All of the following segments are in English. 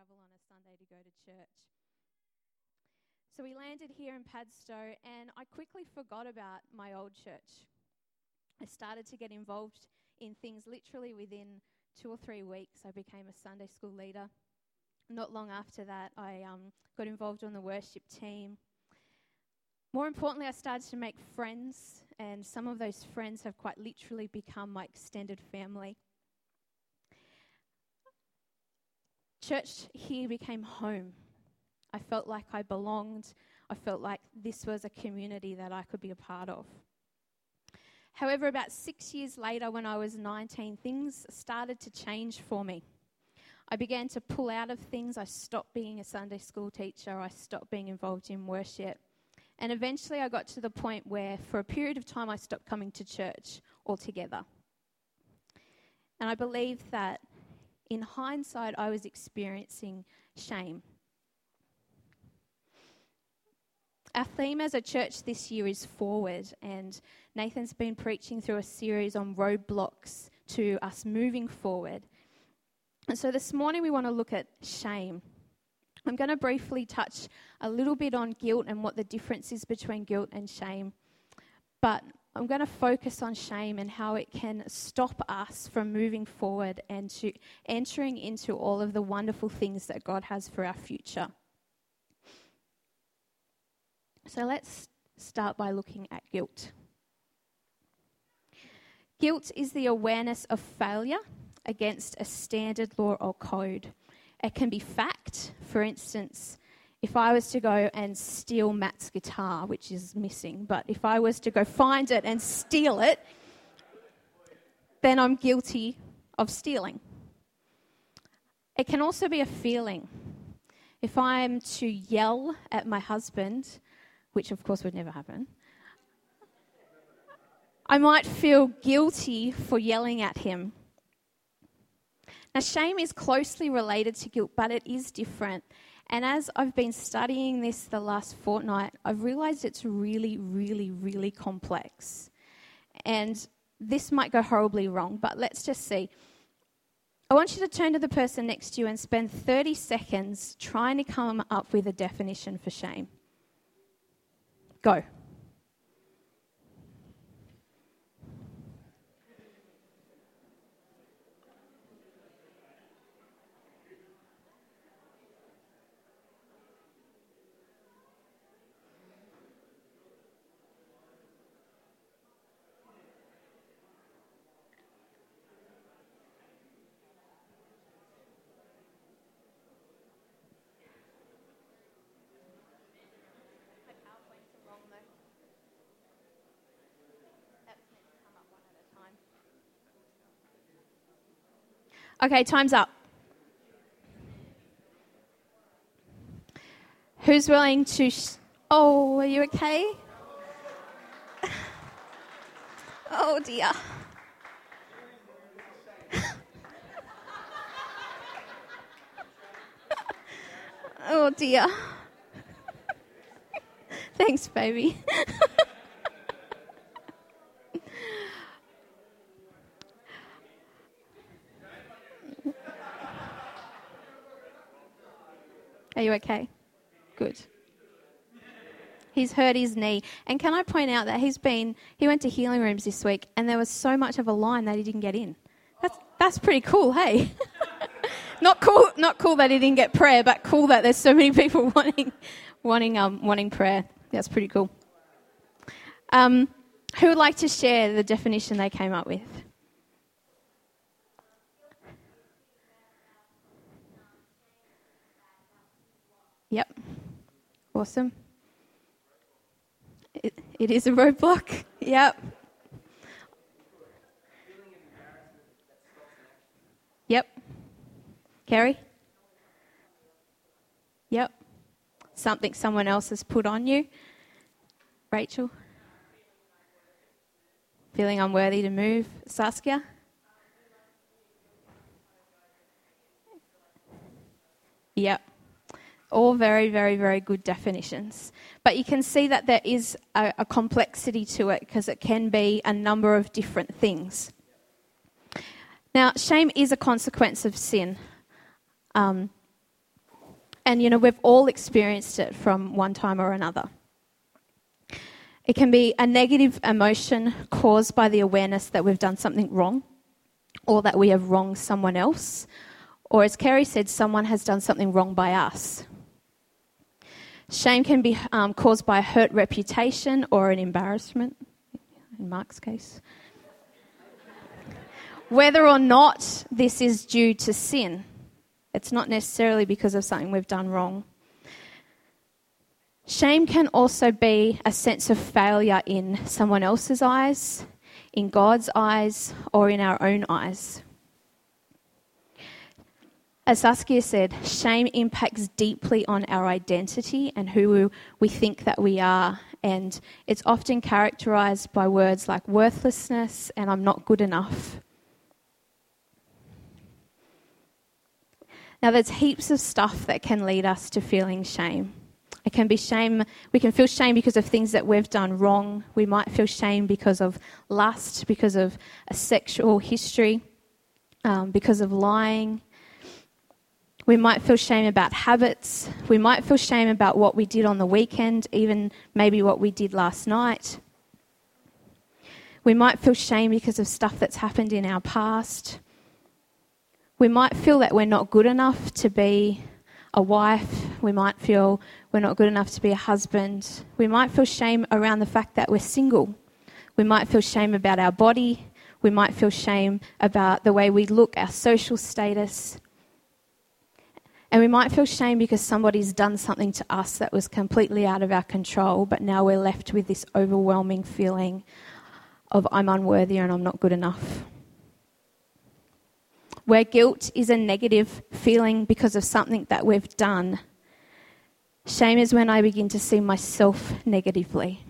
travel on a Sunday to go to church. So we landed here in Padstow, and I quickly forgot about my old church. I started to get involved in things literally within two or three weeks. I became a Sunday school leader. Not long after that, I um, got involved on the worship team. More importantly, I started to make friends, and some of those friends have quite literally become my extended family. Church here became home. I felt like I belonged. I felt like this was a community that I could be a part of. However, about six years later, when I was 19, things started to change for me. I began to pull out of things. I stopped being a Sunday school teacher. I stopped being involved in worship. And eventually, I got to the point where, for a period of time, I stopped coming to church altogether. And I believe that in hindsight, I was experiencing shame. Our theme as a church this year is forward, and Nathan's been preaching through a series on roadblocks to us moving forward. And so this morning we want to look at shame. I'm going to briefly touch a little bit on guilt and what the difference is between guilt and shame. But I'm going to focus on shame and how it can stop us from moving forward and to entering into all of the wonderful things that God has for our future. So let's start by looking at guilt. Guilt is the awareness of failure against a standard law or code. It can be fact, for instance, if I was to go and steal Matt's guitar, which is missing, but if I was to go find it and steal it, then I'm guilty of stealing. It can also be a feeling. If I'm to yell at my husband which of course would never happen, I might feel guilty for yelling at him. Now, shame is closely related to guilt, but it is different. And as I've been studying this the last fortnight, I've realized it's really, really, really complex. And this might go horribly wrong, but let's just see. I want you to turn to the person next to you and spend 30 seconds trying to come up with a definition for shame. Go. Okay, time's up. Who's willing to? Sh- oh, are you okay? oh dear. oh dear. Thanks, baby. Are you okay? Good. He's hurt his knee. And can I point out that he's been, he went to healing rooms this week and there was so much of a line that he didn't get in. That's, that's pretty cool, hey? not cool, not cool that he didn't get prayer, but cool that there's so many people wanting, wanting, um, wanting prayer. That's pretty cool. Um, who would like to share the definition they came up with? Yep. Awesome. It, it is a roadblock. Yep. Yep. Carrie? Yep. Something someone else has put on you. Rachel? Feeling unworthy to move. Saskia? Yep all very, very, very good definitions. But you can see that there is a, a complexity to it because it can be a number of different things. Now, shame is a consequence of sin. Um, And, you know, we've all experienced it from one time or another. It can be a negative emotion caused by the awareness that we've done something wrong or that we have wronged someone else. Or, as Kerry said, someone has done something wrong by us. Shame can be um, caused by a hurt reputation or an embarrassment, in Mark's case. Whether or not this is due to sin, it's not necessarily because of something we've done wrong. Shame can also be a sense of failure in someone else's eyes, in God's eyes, or in our own eyes. As Saskia said, shame impacts deeply on our identity and who we think that we are. And it's often characterized by words like worthlessness and I'm not good enough. Now, there's heaps of stuff that can lead us to feeling shame. It can be shame. We can feel shame because of things that we've done wrong. We might feel shame because of lust, because of a sexual history, um, because of lying. We might feel shame about habits. We might feel shame about what we did on the weekend, even maybe what we did last night. We might feel shame because of stuff that's happened in our past. We might feel that we're not good enough to be a wife. We might feel we're not good enough to be a husband. We might feel shame around the fact that we're single. We might feel shame about our body. We might feel shame about the way we look, our social status. And we might feel shame because somebody's done something to us that was completely out of our control, but now we're left with this overwhelming feeling of I'm unworthy and I'm not good enough where guilt is a negative feeling because of something that we've done. Shame is when I begin to see myself negatively.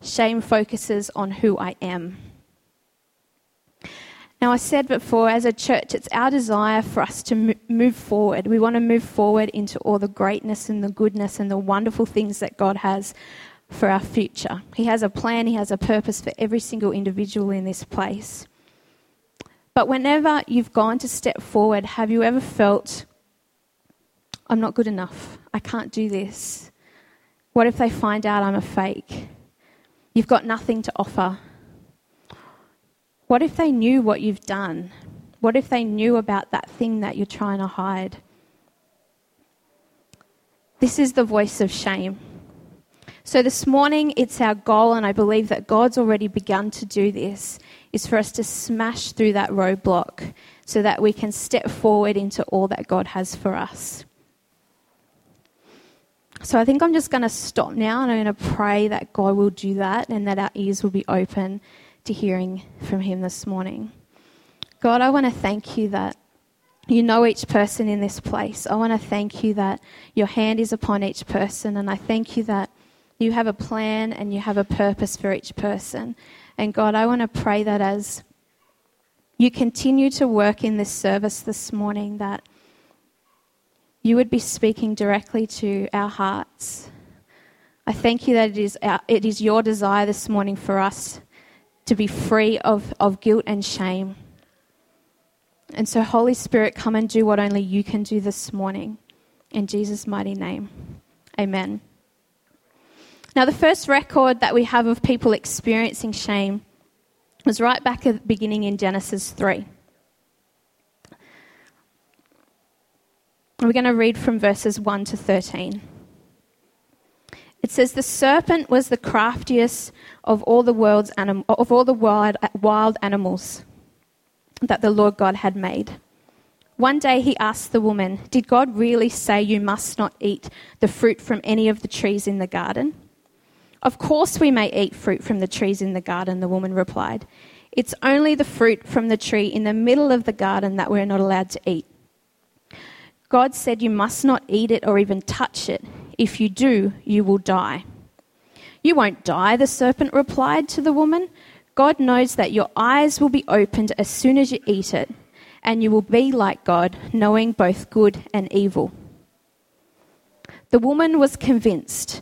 Shame focuses on who I am. Now, I said before, as a church, it's our desire for us to move forward. We want to move forward into all the greatness and the goodness and the wonderful things that God has for our future. He has a plan, He has a purpose for every single individual in this place. But whenever you've gone to step forward, have you ever felt, I'm not good enough? I can't do this. What if they find out I'm a fake? You've got nothing to offer. What if they knew what you've done? What if they knew about that thing that you're trying to hide? This is the voice of shame. So, this morning, it's our goal, and I believe that God's already begun to do this, is for us to smash through that roadblock so that we can step forward into all that God has for us. So I think I'm just going to stop now and I'm going to pray that God will do that and that our ears will be open to hearing from Him this morning. God, I want to thank you that you know each person in this place. I want to thank you that your hand is upon each person, and I thank you that you have a plan and you have a purpose for each person. And God, I want to pray that as you continue to work in this service this morning, that you would be speaking directly to our hearts. I thank you that it is, our, it is your desire this morning for us to be free of, of guilt and shame. And so, Holy Spirit, come and do what only you can do this morning. In Jesus' mighty name. Amen. Now, the first record that we have of people experiencing shame was right back at the beginning in Genesis 3. We're going to read from verses 1 to 13. It says, The serpent was the craftiest of all the, world's anim- of all the wild, wild animals that the Lord God had made. One day he asked the woman, Did God really say you must not eat the fruit from any of the trees in the garden? Of course, we may eat fruit from the trees in the garden, the woman replied. It's only the fruit from the tree in the middle of the garden that we're not allowed to eat. God said you must not eat it or even touch it. If you do, you will die. You won't die, the serpent replied to the woman. God knows that your eyes will be opened as soon as you eat it, and you will be like God, knowing both good and evil. The woman was convinced.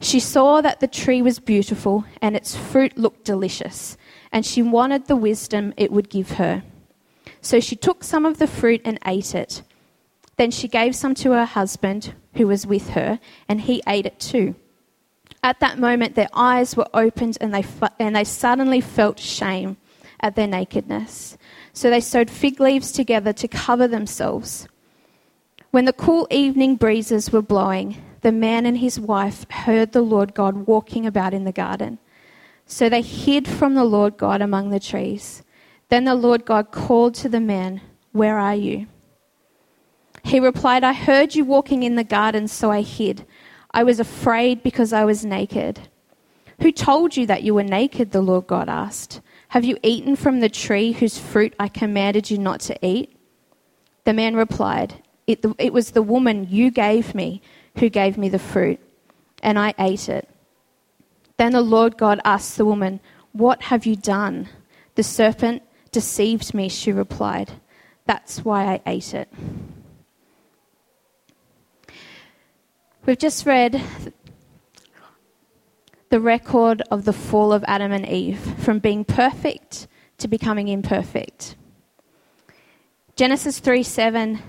She saw that the tree was beautiful and its fruit looked delicious, and she wanted the wisdom it would give her. So she took some of the fruit and ate it. Then she gave some to her husband who was with her, and he ate it too. At that moment, their eyes were opened and they, and they suddenly felt shame at their nakedness. So they sewed fig leaves together to cover themselves. When the cool evening breezes were blowing, the man and his wife heard the Lord God walking about in the garden. So they hid from the Lord God among the trees. Then the Lord God called to the man, Where are you? He replied, I heard you walking in the garden, so I hid. I was afraid because I was naked. Who told you that you were naked? The Lord God asked. Have you eaten from the tree whose fruit I commanded you not to eat? The man replied, It, it was the woman you gave me who gave me the fruit, and I ate it. Then the Lord God asked the woman, What have you done? The serpent deceived me, she replied. That's why I ate it. We've just read the record of the fall of Adam and Eve from being perfect to becoming imperfect. Genesis 3 7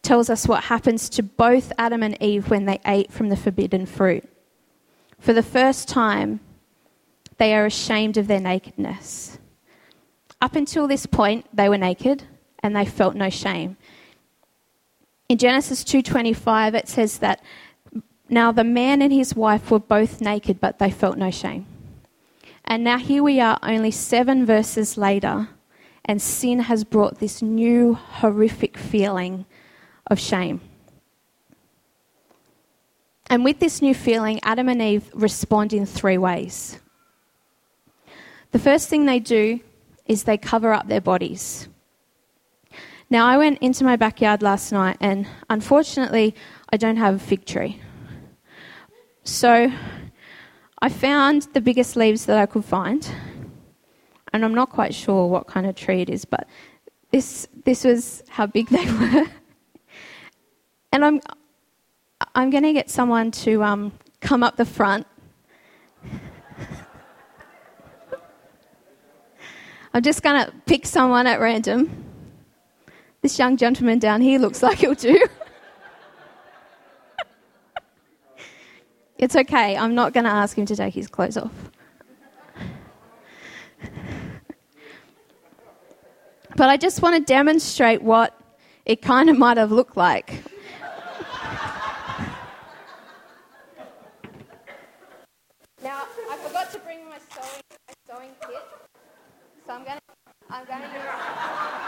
tells us what happens to both Adam and Eve when they ate from the forbidden fruit. For the first time, they are ashamed of their nakedness. Up until this point, they were naked and they felt no shame. In Genesis 2:25 it says that now the man and his wife were both naked but they felt no shame. And now here we are only 7 verses later and sin has brought this new horrific feeling of shame. And with this new feeling, Adam and Eve respond in three ways. The first thing they do is they cover up their bodies. Now, I went into my backyard last night, and unfortunately, I don't have a fig tree. So, I found the biggest leaves that I could find, and I'm not quite sure what kind of tree it is, but this, this was how big they were. and I'm, I'm going to get someone to um, come up the front. I'm just going to pick someone at random. This young gentleman down here looks like he'll do. it's okay, I'm not going to ask him to take his clothes off. but I just want to demonstrate what it kind of might have looked like now, I forgot to bring my sewing, my sewing kit, So I'm gonna, I'm gonna use.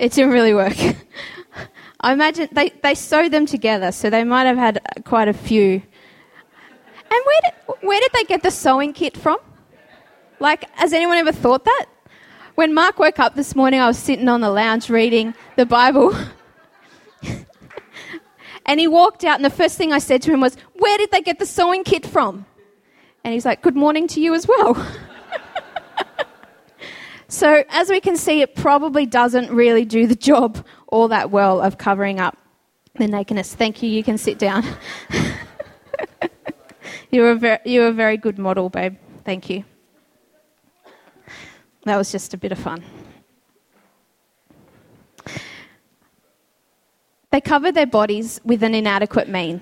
It didn't really work. I imagine they, they sewed them together, so they might have had quite a few. And where did, where did they get the sewing kit from? Like, has anyone ever thought that? When Mark woke up this morning, I was sitting on the lounge reading the Bible. and he walked out, and the first thing I said to him was, Where did they get the sewing kit from? And he's like, Good morning to you as well. so, as we can see, it probably doesn't really do the job all that well of covering up the nakedness. Thank you. You can sit down. you're, a ver- you're a very good model, babe. Thank you. That was just a bit of fun. They covered their bodies with an inadequate mean.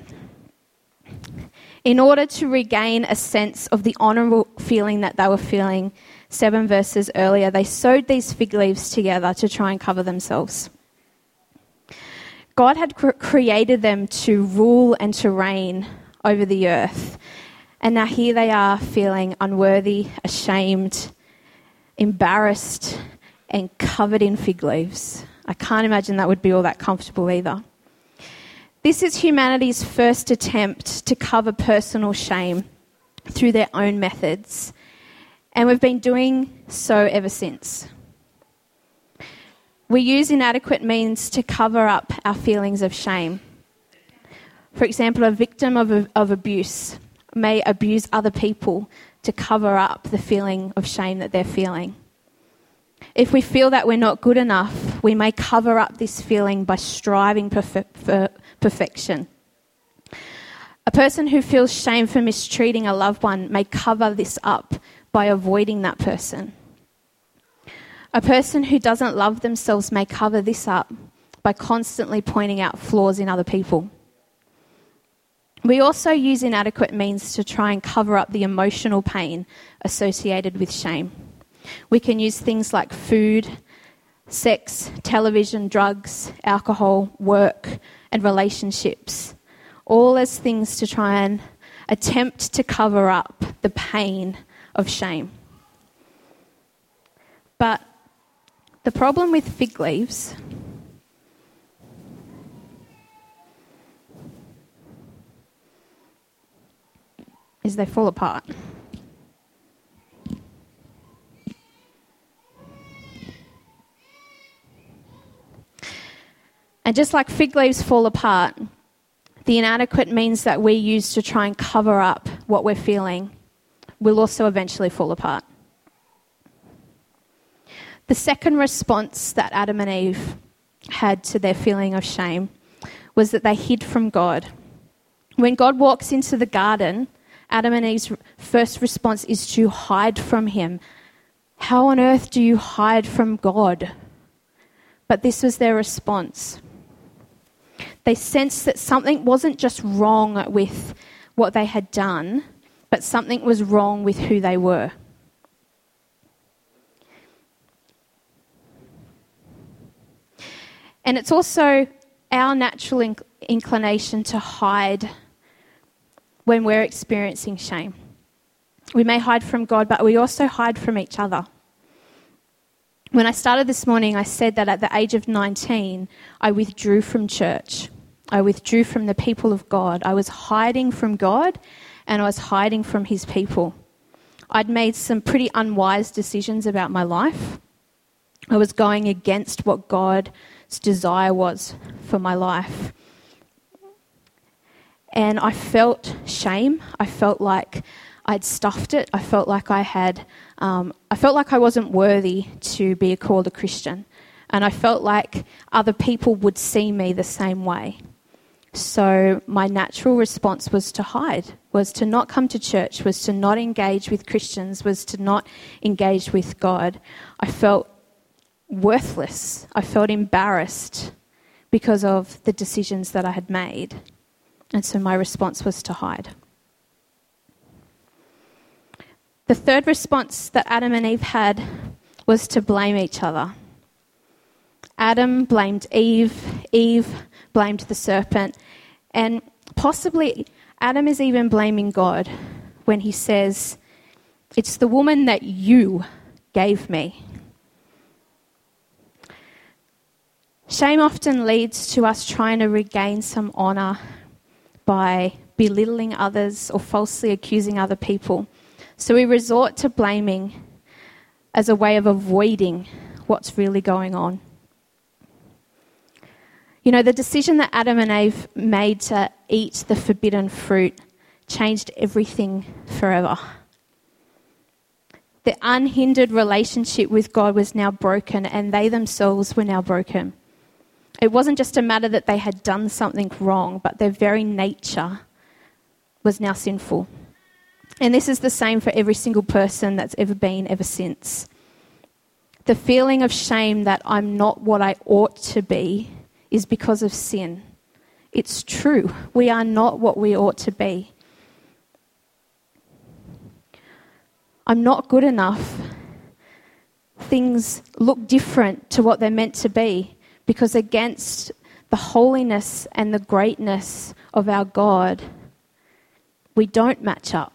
In order to regain a sense of the honourable feeling that they were feeling, seven verses earlier, they sewed these fig leaves together to try and cover themselves. God had cr- created them to rule and to reign over the earth. And now here they are feeling unworthy, ashamed, embarrassed and covered in fig leaves. I can't imagine that would be all that comfortable either. This is humanity's first attempt to cover personal shame through their own methods, and we've been doing so ever since. We use inadequate means to cover up our feelings of shame. For example, a victim of, of abuse may abuse other people to cover up the feeling of shame that they're feeling. If we feel that we're not good enough, we may cover up this feeling by striving for perfection. A person who feels shame for mistreating a loved one may cover this up by avoiding that person. A person who doesn't love themselves may cover this up by constantly pointing out flaws in other people. We also use inadequate means to try and cover up the emotional pain associated with shame. We can use things like food, sex, television, drugs, alcohol, work, and relationships, all as things to try and attempt to cover up the pain of shame. But the problem with fig leaves is they fall apart. And just like fig leaves fall apart, the inadequate means that we use to try and cover up what we're feeling will also eventually fall apart. The second response that Adam and Eve had to their feeling of shame was that they hid from God. When God walks into the garden, Adam and Eve's first response is to hide from him. How on earth do you hide from God? But this was their response. They sensed that something wasn't just wrong with what they had done, but something was wrong with who they were. And it's also our natural inc- inclination to hide when we're experiencing shame. We may hide from God, but we also hide from each other. When I started this morning, I said that at the age of 19, I withdrew from church. I withdrew from the people of God. I was hiding from God and I was hiding from His people. I'd made some pretty unwise decisions about my life. I was going against what God's desire was for my life. And I felt shame. I felt like I'd stuffed it. I felt like I had, um, I felt like I wasn't worthy to be called a Christian. And I felt like other people would see me the same way. So my natural response was to hide, was to not come to church, was to not engage with Christians, was to not engage with God. I felt worthless. I felt embarrassed because of the decisions that I had made. And so my response was to hide. The third response that Adam and Eve had was to blame each other. Adam blamed Eve, Eve blamed the serpent, and possibly Adam is even blaming God when he says, It's the woman that you gave me. Shame often leads to us trying to regain some honour by belittling others or falsely accusing other people. So we resort to blaming as a way of avoiding what's really going on. You know, the decision that Adam and Eve made to eat the forbidden fruit changed everything forever. The unhindered relationship with God was now broken, and they themselves were now broken. It wasn't just a matter that they had done something wrong, but their very nature was now sinful. And this is the same for every single person that's ever been ever since. The feeling of shame that I'm not what I ought to be is because of sin. It's true. We are not what we ought to be. I'm not good enough. Things look different to what they're meant to be because against the holiness and the greatness of our God, we don't match up.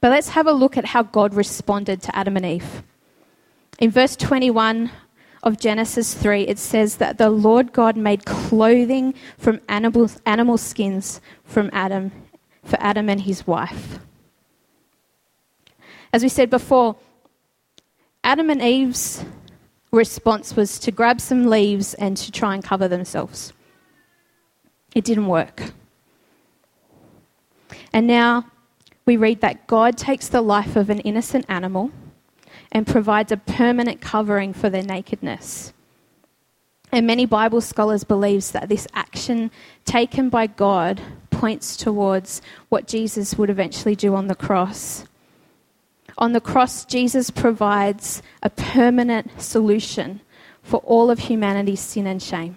But let's have a look at how God responded to Adam and Eve. In verse 21 of Genesis 3, it says that the Lord God made clothing from animal, animal skins from Adam, for Adam and his wife. As we said before, Adam and Eve's response was to grab some leaves and to try and cover themselves. It didn't work. And now we read that God takes the life of an innocent animal and provides a permanent covering for their nakedness. And many Bible scholars believes that this action taken by God points towards what Jesus would eventually do on the cross. On the cross, Jesus provides a permanent solution for all of humanity's sin and shame.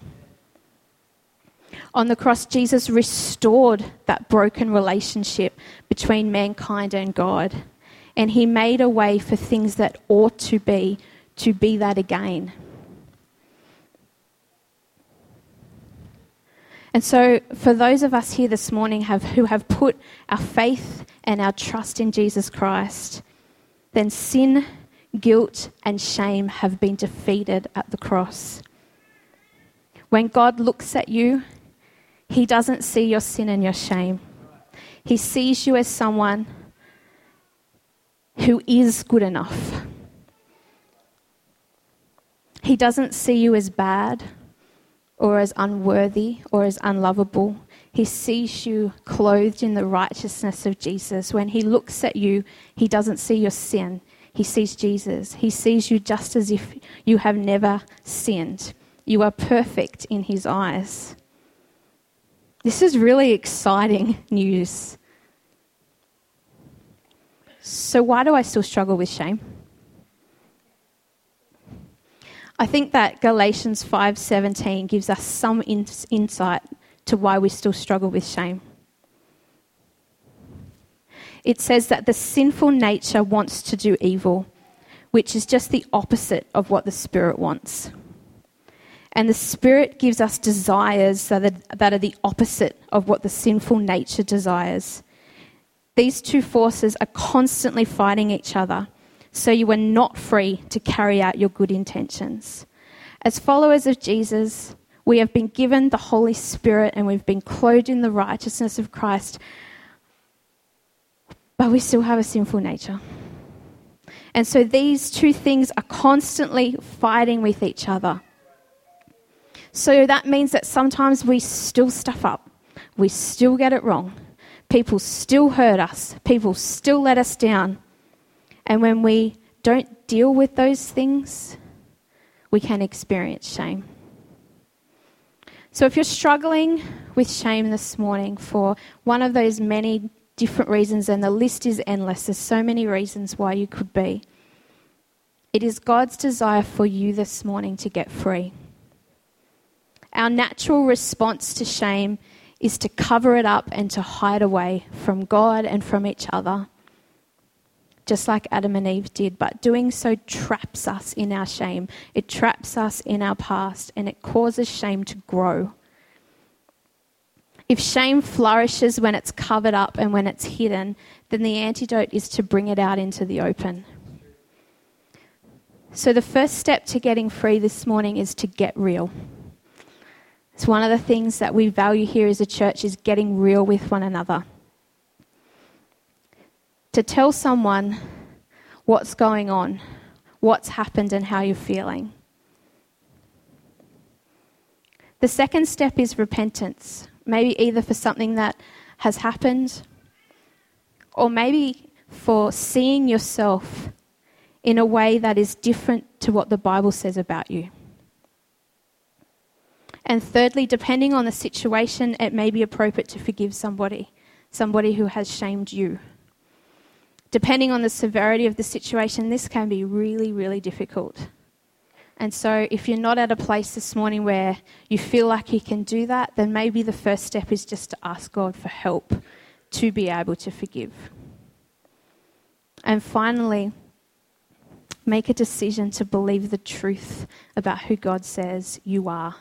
On the cross, Jesus restored that broken relationship between mankind and God. And he made a way for things that ought to be to be that again. And so, for those of us here this morning have, who have put our faith and our trust in Jesus Christ, then sin, guilt, and shame have been defeated at the cross. When God looks at you, He doesn't see your sin and your shame. He sees you as someone who is good enough. He doesn't see you as bad or as unworthy or as unlovable. He sees you clothed in the righteousness of Jesus. When he looks at you, he doesn't see your sin, he sees Jesus. He sees you just as if you have never sinned. You are perfect in his eyes. This is really exciting news. So, why do I still struggle with shame? I think that Galatians 5:17 gives us some in- insight to why we still struggle with shame. It says that the sinful nature wants to do evil, which is just the opposite of what the spirit wants. And the spirit gives us desires that are, that are the opposite of what the sinful nature desires. These two forces are constantly fighting each other so you are not free to carry out your good intentions. As followers of Jesus, we have been given the Holy Spirit and we've been clothed in the righteousness of Christ, but we still have a sinful nature. And so these two things are constantly fighting with each other. So that means that sometimes we still stuff up, we still get it wrong, people still hurt us, people still let us down. And when we don't deal with those things, we can experience shame. So if you're struggling with shame this morning for one of those many different reasons, and the list is endless, there's so many reasons why you could be. It is God's desire for you this morning to get free. Our natural response to shame is to cover it up and to hide away from God and from each other just like Adam and Eve did, but doing so traps us in our shame. It traps us in our past and it causes shame to grow. If shame flourishes when it's covered up and when it's hidden, then the antidote is to bring it out into the open. So, the first step to getting free this morning is to get real. It's one of the things that we value here as a church is getting real with one another to tell someone what's going on, what's happened, and how you're feeling. The second step is repentance, maybe either for something that has happened or maybe for seeing yourself in a way that is different to what the Bible says about you. And thirdly, depending on the situation, it may be appropriate to forgive somebody, somebody who has shamed you depending on the severity of the situation, this can be really, really difficult. And so, if you're not at a place this morning where you feel like you can do that, then maybe the first step is just to ask God for help to be able to forgive. And finally, make a decision to believe the truth about who God says you are.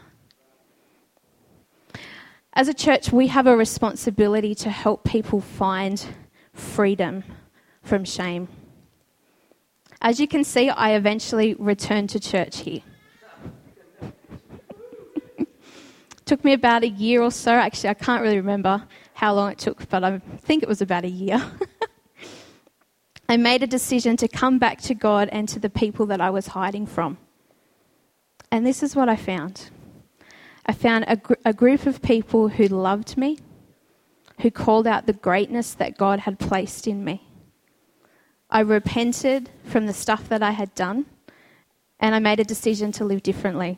As a church, we have a responsibility to help people find freedom from shame. As you can see, I eventually returned to church here. took me about a year or so. Actually, I can't really remember how long it took, but I think it was about a year. I made a decision to come back to God and to the people that I was hiding from. And this is what I found I found a, gr- a group of people who loved me, who called out the greatness that God had placed in me. I repented from the stuff that I had done and I made a decision to live differently.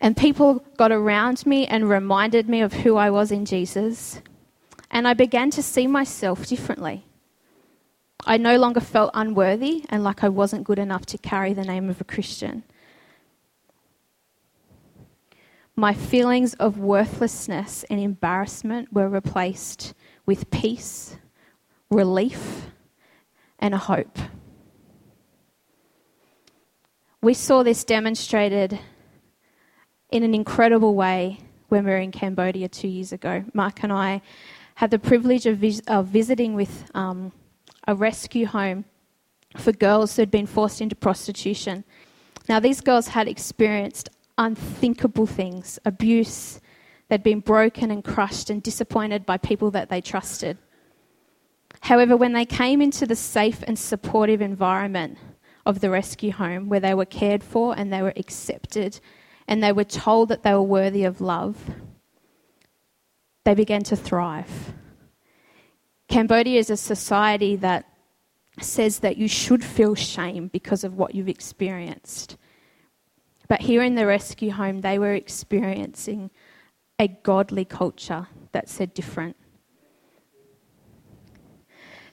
And people got around me and reminded me of who I was in Jesus. And I began to see myself differently. I no longer felt unworthy and like I wasn't good enough to carry the name of a Christian. My feelings of worthlessness and embarrassment were replaced with peace, relief, and a hope. We saw this demonstrated in an incredible way when we were in Cambodia two years ago. Mark and I had the privilege of, vis- of visiting with um, a rescue home for girls who had been forced into prostitution. Now, these girls had experienced unthinkable things abuse, they'd been broken and crushed and disappointed by people that they trusted. However, when they came into the safe and supportive environment of the rescue home where they were cared for and they were accepted and they were told that they were worthy of love, they began to thrive. Cambodia is a society that says that you should feel shame because of what you've experienced. But here in the rescue home, they were experiencing a godly culture that said different.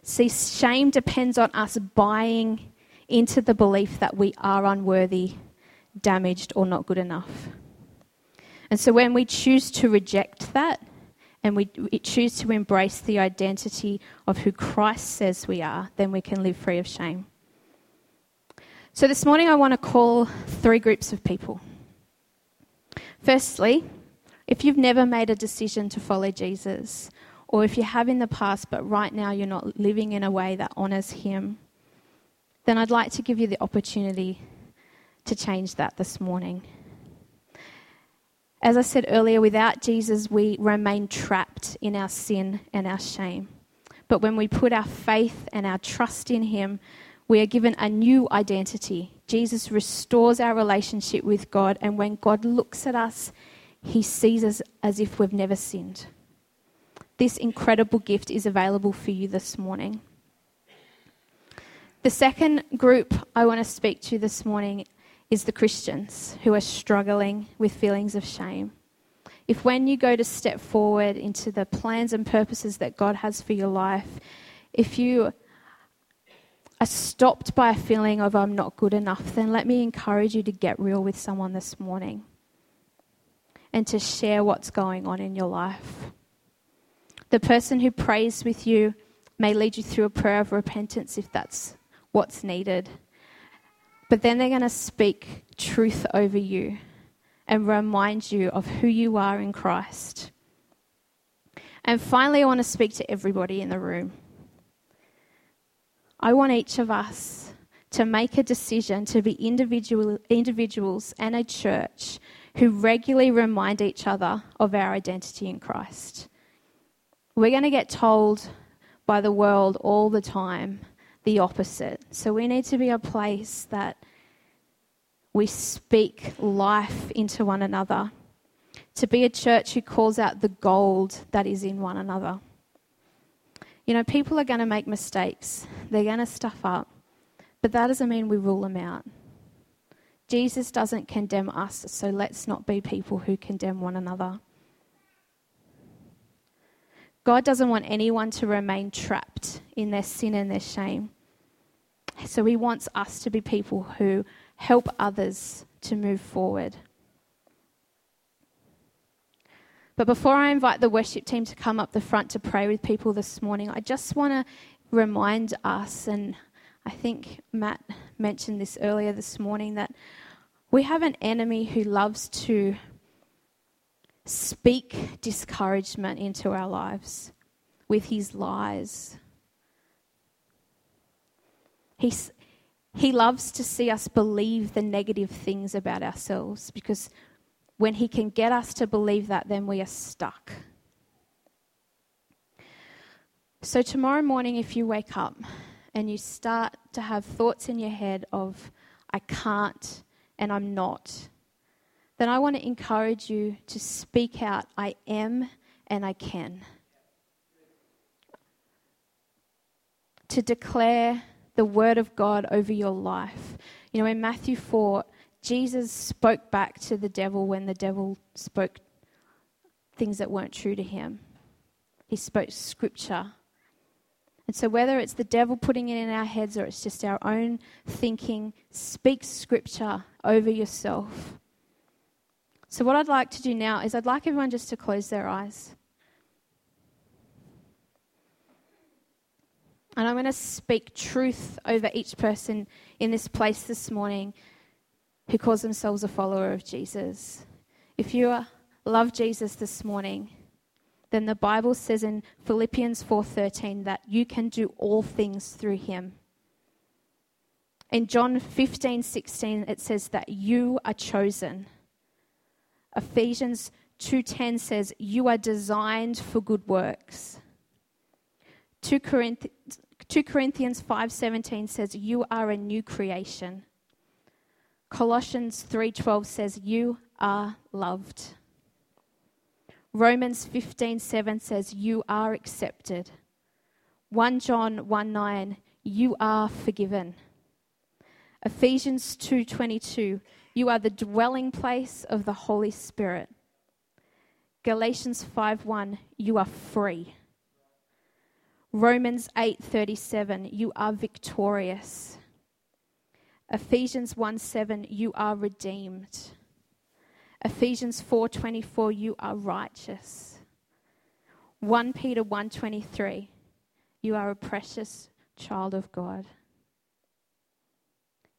See, shame depends on us buying into the belief that we are unworthy, damaged, or not good enough. And so when we choose to reject that and we, we choose to embrace the identity of who Christ says we are, then we can live free of shame. So this morning I want to call three groups of people. Firstly, if you've never made a decision to follow Jesus, or if you have in the past but right now you're not living in a way that honors Him, then I'd like to give you the opportunity to change that this morning. As I said earlier, without Jesus, we remain trapped in our sin and our shame. But when we put our faith and our trust in Him, we are given a new identity. Jesus restores our relationship with God, and when God looks at us, He sees us as if we've never sinned. This incredible gift is available for you this morning. The second group I want to speak to this morning is the Christians who are struggling with feelings of shame. If when you go to step forward into the plans and purposes that God has for your life, if you are stopped by a feeling of I'm not good enough, then let me encourage you to get real with someone this morning and to share what's going on in your life. The person who prays with you may lead you through a prayer of repentance if that's what's needed. But then they're going to speak truth over you and remind you of who you are in Christ. And finally, I want to speak to everybody in the room. I want each of us to make a decision to be individual, individuals and a church who regularly remind each other of our identity in Christ. We're going to get told by the world all the time the opposite. So we need to be a place that we speak life into one another, to be a church who calls out the gold that is in one another. You know, people are going to make mistakes, they're going to stuff up, but that doesn't mean we rule them out. Jesus doesn't condemn us, so let's not be people who condemn one another. God doesn't want anyone to remain trapped in their sin and their shame. So He wants us to be people who help others to move forward. But before I invite the worship team to come up the front to pray with people this morning, I just want to remind us, and I think Matt mentioned this earlier this morning, that we have an enemy who loves to speak discouragement into our lives with his lies. He's, he loves to see us believe the negative things about ourselves because when He can get us to believe that, then we are stuck. So, tomorrow morning, if you wake up and you start to have thoughts in your head of, I can't and I'm not, then I want to encourage you to speak out, I am and I can. To declare the word of God over your life. You know, in Matthew 4, Jesus spoke back to the devil when the devil spoke things that weren't true to him. He spoke scripture. And so, whether it's the devil putting it in our heads or it's just our own thinking, speak scripture over yourself. So, what I'd like to do now is I'd like everyone just to close their eyes. And I'm going to speak truth over each person in this place this morning who calls themselves a follower of Jesus. If you love Jesus this morning, then the Bible says in Philippians 4:13 that you can do all things through him. In John 15:16 it says that you are chosen. Ephesians 2:10 says you are designed for good works. 2 Corinthians 2 Corinthians 5:17 says you are a new creation. Colossians 3:12 says you are loved. Romans 15:7 says you are accepted. 1 John 1:9 you are forgiven. Ephesians 2:22 you are the dwelling place of the Holy Spirit. Galatians 5:1 you are free. Romans 8:37 you are victorious. Ephesians 1 7, you are redeemed. Ephesians 4:24, you are righteous. 1 Peter 1:23, you are a precious child of God.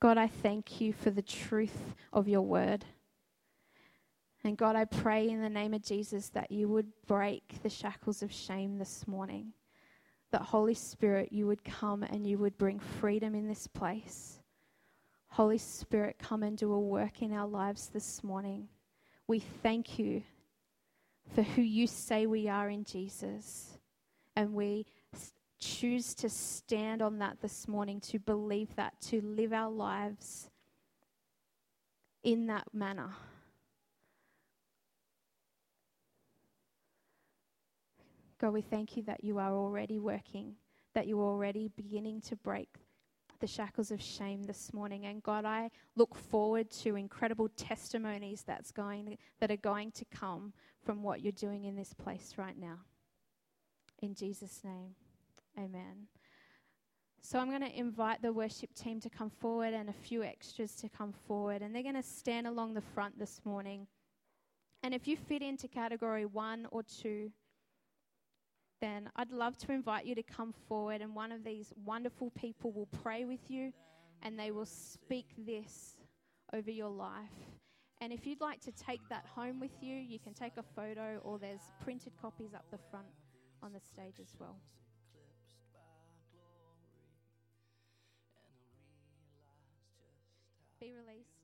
God, I thank you for the truth of your word. And God, I pray in the name of Jesus that you would break the shackles of shame this morning. That Holy Spirit, you would come and you would bring freedom in this place. Holy Spirit, come and do a work in our lives this morning. We thank you for who you say we are in Jesus. And we choose to stand on that this morning, to believe that, to live our lives in that manner. God, we thank you that you are already working, that you're already beginning to break the shackles of shame this morning. And God, I look forward to incredible testimonies that's going that are going to come from what you're doing in this place right now. In Jesus' name. Amen. So I'm going to invite the worship team to come forward and a few extras to come forward. And they're going to stand along the front this morning. And if you fit into category one or two, then I'd love to invite you to come forward and one of these wonderful people will pray with you and they will speak this over your life. And if you'd like to take that home with you, you can take a photo or there's printed copies up the front on the stage as well. Be released.